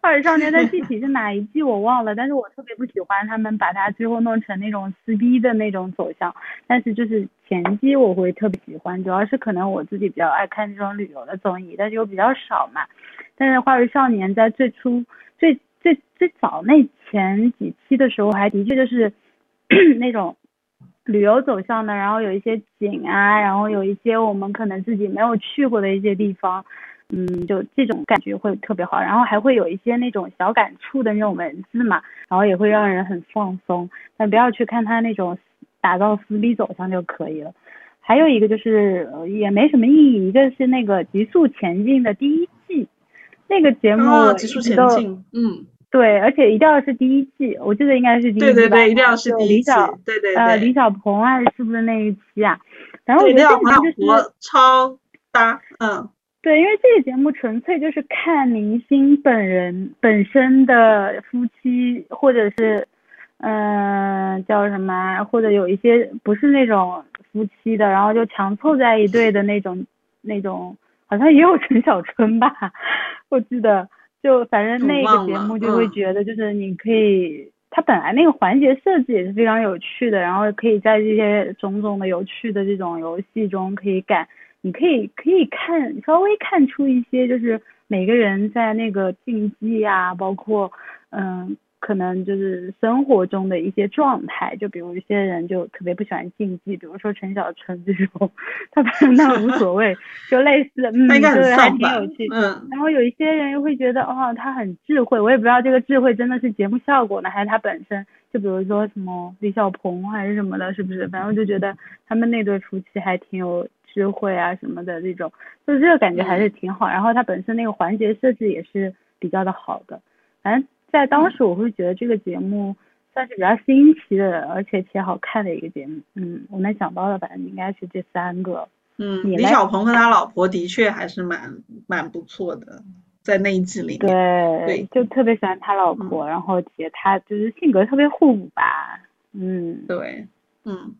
花儿少年》的具体是哪一季我忘了，但是我特别不喜欢他们把它最后弄成那种撕逼的那种走向。但是就是前期我会特别喜欢，主要是可能我自己比较爱看这种旅游的综艺，但是又比较少嘛。但是《花儿少年》在最初最最最早那前几期的时候，还的确就是 那种。旅游走向的，然后有一些景啊，然后有一些我们可能自己没有去过的一些地方，嗯，就这种感觉会特别好。然后还会有一些那种小感触的那种文字嘛，然后也会让人很放松。但不要去看他那种打造撕逼走向就可以了。还有一个就是呃也没什么意义，一个是那个《极速前进》的第一季，那个节目哦，极速前进，嗯，对，而且一定要是第一季，我记得应该是第一季吧对对对，一定要是第一季李小，对对呃李，小鹏啊是不是那一期啊？然后我，觉得那样和这里面就是超搭，嗯，对，因为这个节目纯粹就是看明星本人本身的夫妻，或者是，嗯、叫什么啊，或者有一些不是那种夫妻的，然后就强凑在一对的那种那种，好像也有陈小春吧，我记得，就反正那个节目就会嗯觉得就是你可以。它本来那个环节设计也是非常有趣的，然后可以在这些种种的有趣的这种游戏中可以感你可以可以看稍微看出一些，就是每个人在那个竞技啊，包括嗯，可能就是生活中的一些状态。就比如一些人就特别不喜欢竞技，比如说陈小春这种，他反正那无所谓，就类似嗯，对，还挺有趣。，嗯，然后有一些人又会觉得，哦，他很智慧，我也不知道这个智慧真的是节目效果呢，还是他本身。就比如说什么李小鹏还是什么的，是不是？反正我就觉得他们那对夫妻还挺有智慧啊什么的这种，就是这个感觉还是挺好。然后他本身那个环节设置也是比较的好的。反正在当时我会觉得这个节目算是比较新奇的，而且且好看的一个节目。嗯，我能想到的反正应该是这三个。嗯，李小鹏和他老婆的确还是蛮蛮不错的，在那一季里面。对，对就特别喜欢他老婆，然后且他就是性格特别互补吧。嗯，对，嗯，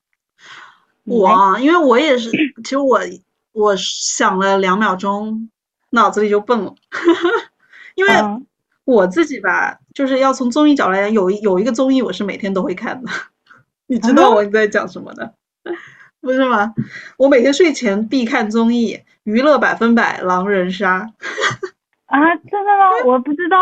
我啊，因为我也是，其实我我想了两秒钟，脑子里就蹦了，因为嗯我自己吧，就是要从综艺角度来讲，有一有一个综艺我是每天都会看的，你知道啊我在讲什么的，不是吗？我每天睡前必看综艺《娱乐百分百狼人杀》，啊，真的吗？我不知道，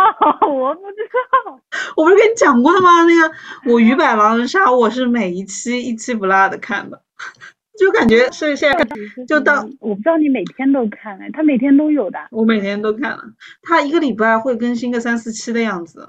我不知道。我不是跟你讲过的吗？那个我娱百狼人杀，我是每一期一期不落的看的，就感觉是现在就当我不知道你每天都看哎，他每天都有的。我每天都看了，他一个礼拜会更新个三四期的样子。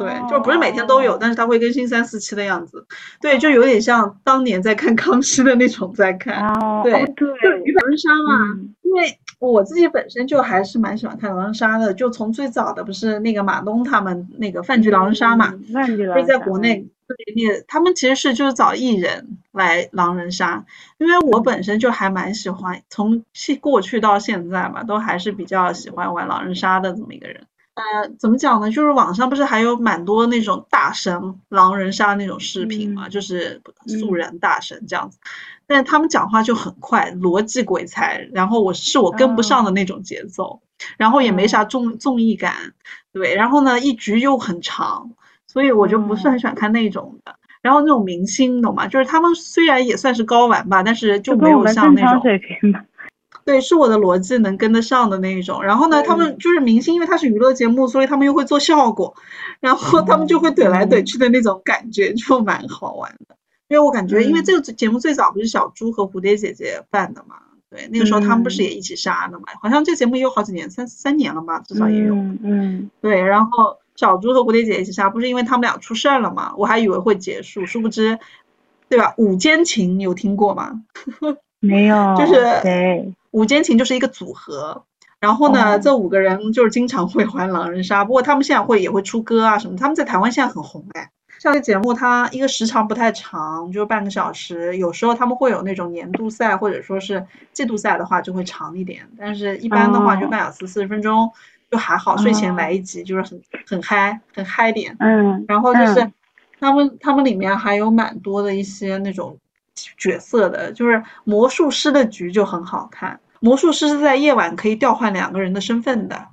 对，就不是每天都有，但是他会更新三四期的样子。对，就有点像当年在看康熙的那种在看。哦，对哦对，就狼人杀嘛，嗯因为我自己本身就还是蛮喜欢看狼人杀的，就从最早的不是那个马东他们那个饭局狼人杀嘛，嗯，饭局狼就是人杀在国内，对那个他们其实是就是找艺人来狼人杀，因为我本身就还蛮喜欢，从去过去到现在嘛，都还是比较喜欢玩狼人杀的这么一个人。呃，怎么讲呢？就是网上不是还有蛮多那种大神狼人杀那种视频嘛，嗯就是素嗯人大神这样子，但是他们讲话就很快，逻辑鬼才，然后我是我跟不上的那种节奏，然后也没啥综综艺感，对，然后呢一局又很长，所以我就不是很喜欢看那种的。然后那种明星，懂吗？就是他们虽然也算是高玩吧，但是就没有像那种水平吧。对，是我的逻辑能跟得上的那一种。然后呢，他们嗯就是明星，因为他是娱乐节目，所以他们又会做效果，然后他们就会怼来怼去的那种感觉，就蛮好玩的。因为我感觉，因为嗯这个节目最早不是小猪和蝴蝶姐姐办的嘛，对，那个时候他们不是嗯也一起杀的嘛？好像这节目也有好几年，三三年了吧，至少也有。嗯嗯，对，然后小猪和蝴蝶姐姐一起杀，不是因为他们俩出事儿了吗？我还以为会结束，殊不知，对吧？五间情你有听过吗？没有，就是谁？五间情就是一个组合，然后呢，哦这五个人就是经常会玩狼人杀，不过他们现在会也会出歌啊什么，他们在台湾现在很红哎。像这节目，它一个时长不太长，就半个小时，有时候他们会有那种年度赛或者说是季度赛的话就会长一点，但是一般的话就哦半小时四十分钟就还好，睡前哦来一集就是很很嗨很嗨点。嗯，然后就是嗯他们他们里面还有蛮多的一些那种角色的，就是魔术师的局就很好看。魔术师是在夜晚可以调换两个人的身份的，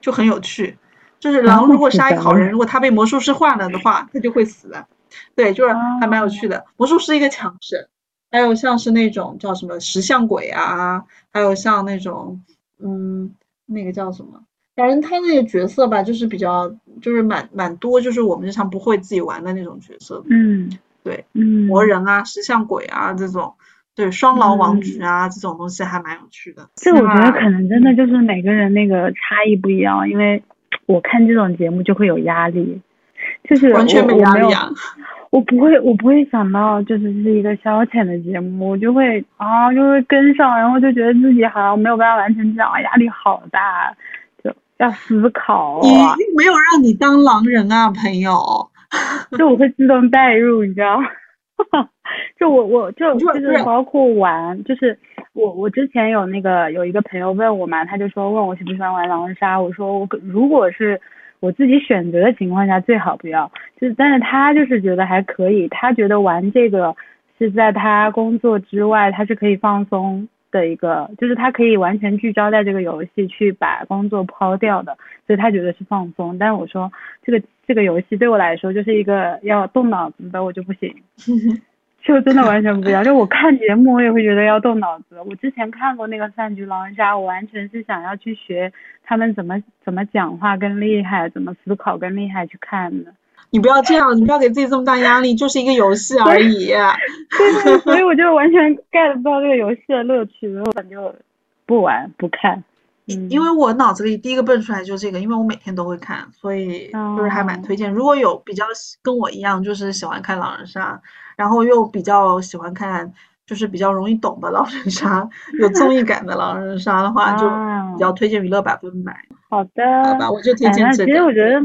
就很有趣。就是狼如果杀一个好人，如果他被魔术师换了的话，他就会死。对，就是还蛮有趣的。魔术师一个强势，还有像是那种叫什么石像鬼啊，还有像那种嗯那个叫什么，反正他那个角色吧，就是比较就是蛮蛮多，就是我们日常不会自己玩的那种角色，嗯，对，嗯，魔人啊、石像鬼啊这种，对，双狼王局啊、这种东西还蛮有趣的。这我觉得可能真的就是每个人那个差异不一样，因为我看这种节目就会有压力，就是完全没压力啊。我不会，我不会想到就是是一个消遣的节目，我就会啊，就会跟上，然后就觉得自己好像没有办法完成这样，压力好大，就要思考。你没有让你当狼人啊，朋友。就我会自动代入，你知道？就我我就就是包括玩，就是我我之前有那个有一个朋友问我嘛，他就说问我喜不喜欢玩狼人杀，我说我如果是。我自己选择的情况下最好不要，就是但是他就是觉得还可以，他觉得玩这个是在他工作之外，他是可以放松的一个，就是他可以完全聚焦在这个游戏去把工作抛掉的，所以他觉得是放松。但是我说这个这个游戏对我来说就是一个要动脑子的，我就不行。就真的完全不一样，就我看节目，我也会觉得要动脑子。我之前看过那个《饭局狼人杀》，我完全是想要去学他们怎么怎么讲话更厉害，怎么思考更厉害去看的。你不要这样，你不要给自己这么大压力，就是一个游戏而已。对 对，所以我就完全 get 不到这个游戏的乐趣，然后我就不玩不看。因为我脑子里第一个蹦出来就是这个，因为我每天都会看，所以就是还蛮推荐。如果有比较跟我一样，就是喜欢看狼人杀，然后又比较喜欢看，就是比较容易懂的狼人杀，有综艺感的狼人杀的话，就 比较推荐娱乐百分百。好的，好吧，我就推荐这个。其实我觉得，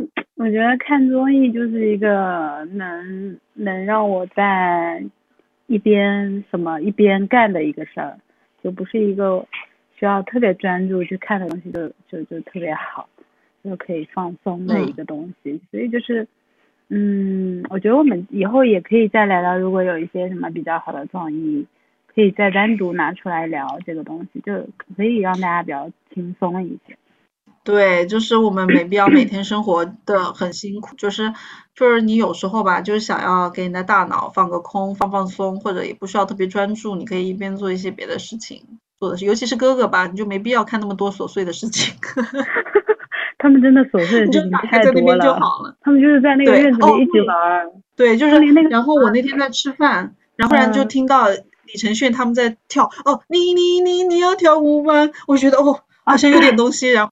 我觉得看综艺就是一个能能让我在一边什么一边干的一个事儿，就不是一个。需要特别专注去看的东西，就就就特别好，就可以放松的一个东西。所以就是，嗯，我觉得我们以后也可以再聊聊，如果有一些什么比较好的综艺，可以再单独拿出来聊这个东西，就可以让大家比较轻松一些。对，就是我们没必要每天生活的很辛苦，就是就是你有时候吧，就是想要给你的大脑放个空，放放松，或者也不需要特别专注，你可以一边做一些别的事情。做的是，尤其是哥哥吧，你就没必要看那么多琐碎的事情。他们真的琐碎的事情太多了。他们就是在那个院子里一起玩。对，就是。然后我那天在吃饭，然后突然就听到李承铉他们在跳。哦，你你你你要跳舞吗？我觉得哦，好像有点东西。然后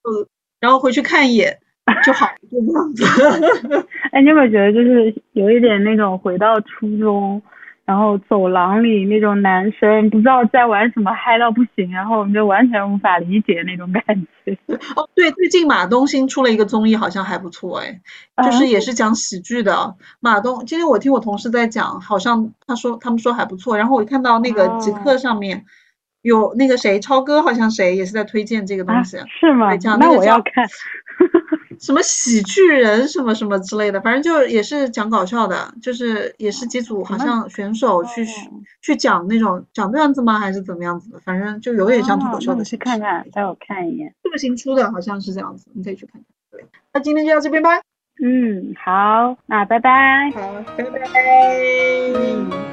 然后回去看一眼就好，就这样子。哎，你有没有觉得就是有一点那种回到初中？然后走廊里那种男生不知道在玩什么，嗨到不行，然后我们就完全无法理解那种感觉。哦，对，最近马东新出了一个综艺，好像还不错哎，就是也是讲喜剧的。马东今天我听我同事在讲，好像他说他们说还不错。然后我看到那个极客上面有那个谁超哥，好像谁也是在推荐这个东西，是吗？那我要看。什么喜剧人什么什么之类的，反正就也是讲搞笑的，就是也是几组好像选手去去讲那种讲段子吗，还是怎么样子的？反正就有点像脱口秀的。去看看，待我看一眼。这个新出的好像是这样子，你可以去看看。对，那今天就到这边吧。嗯，好，那拜拜。好，拜拜。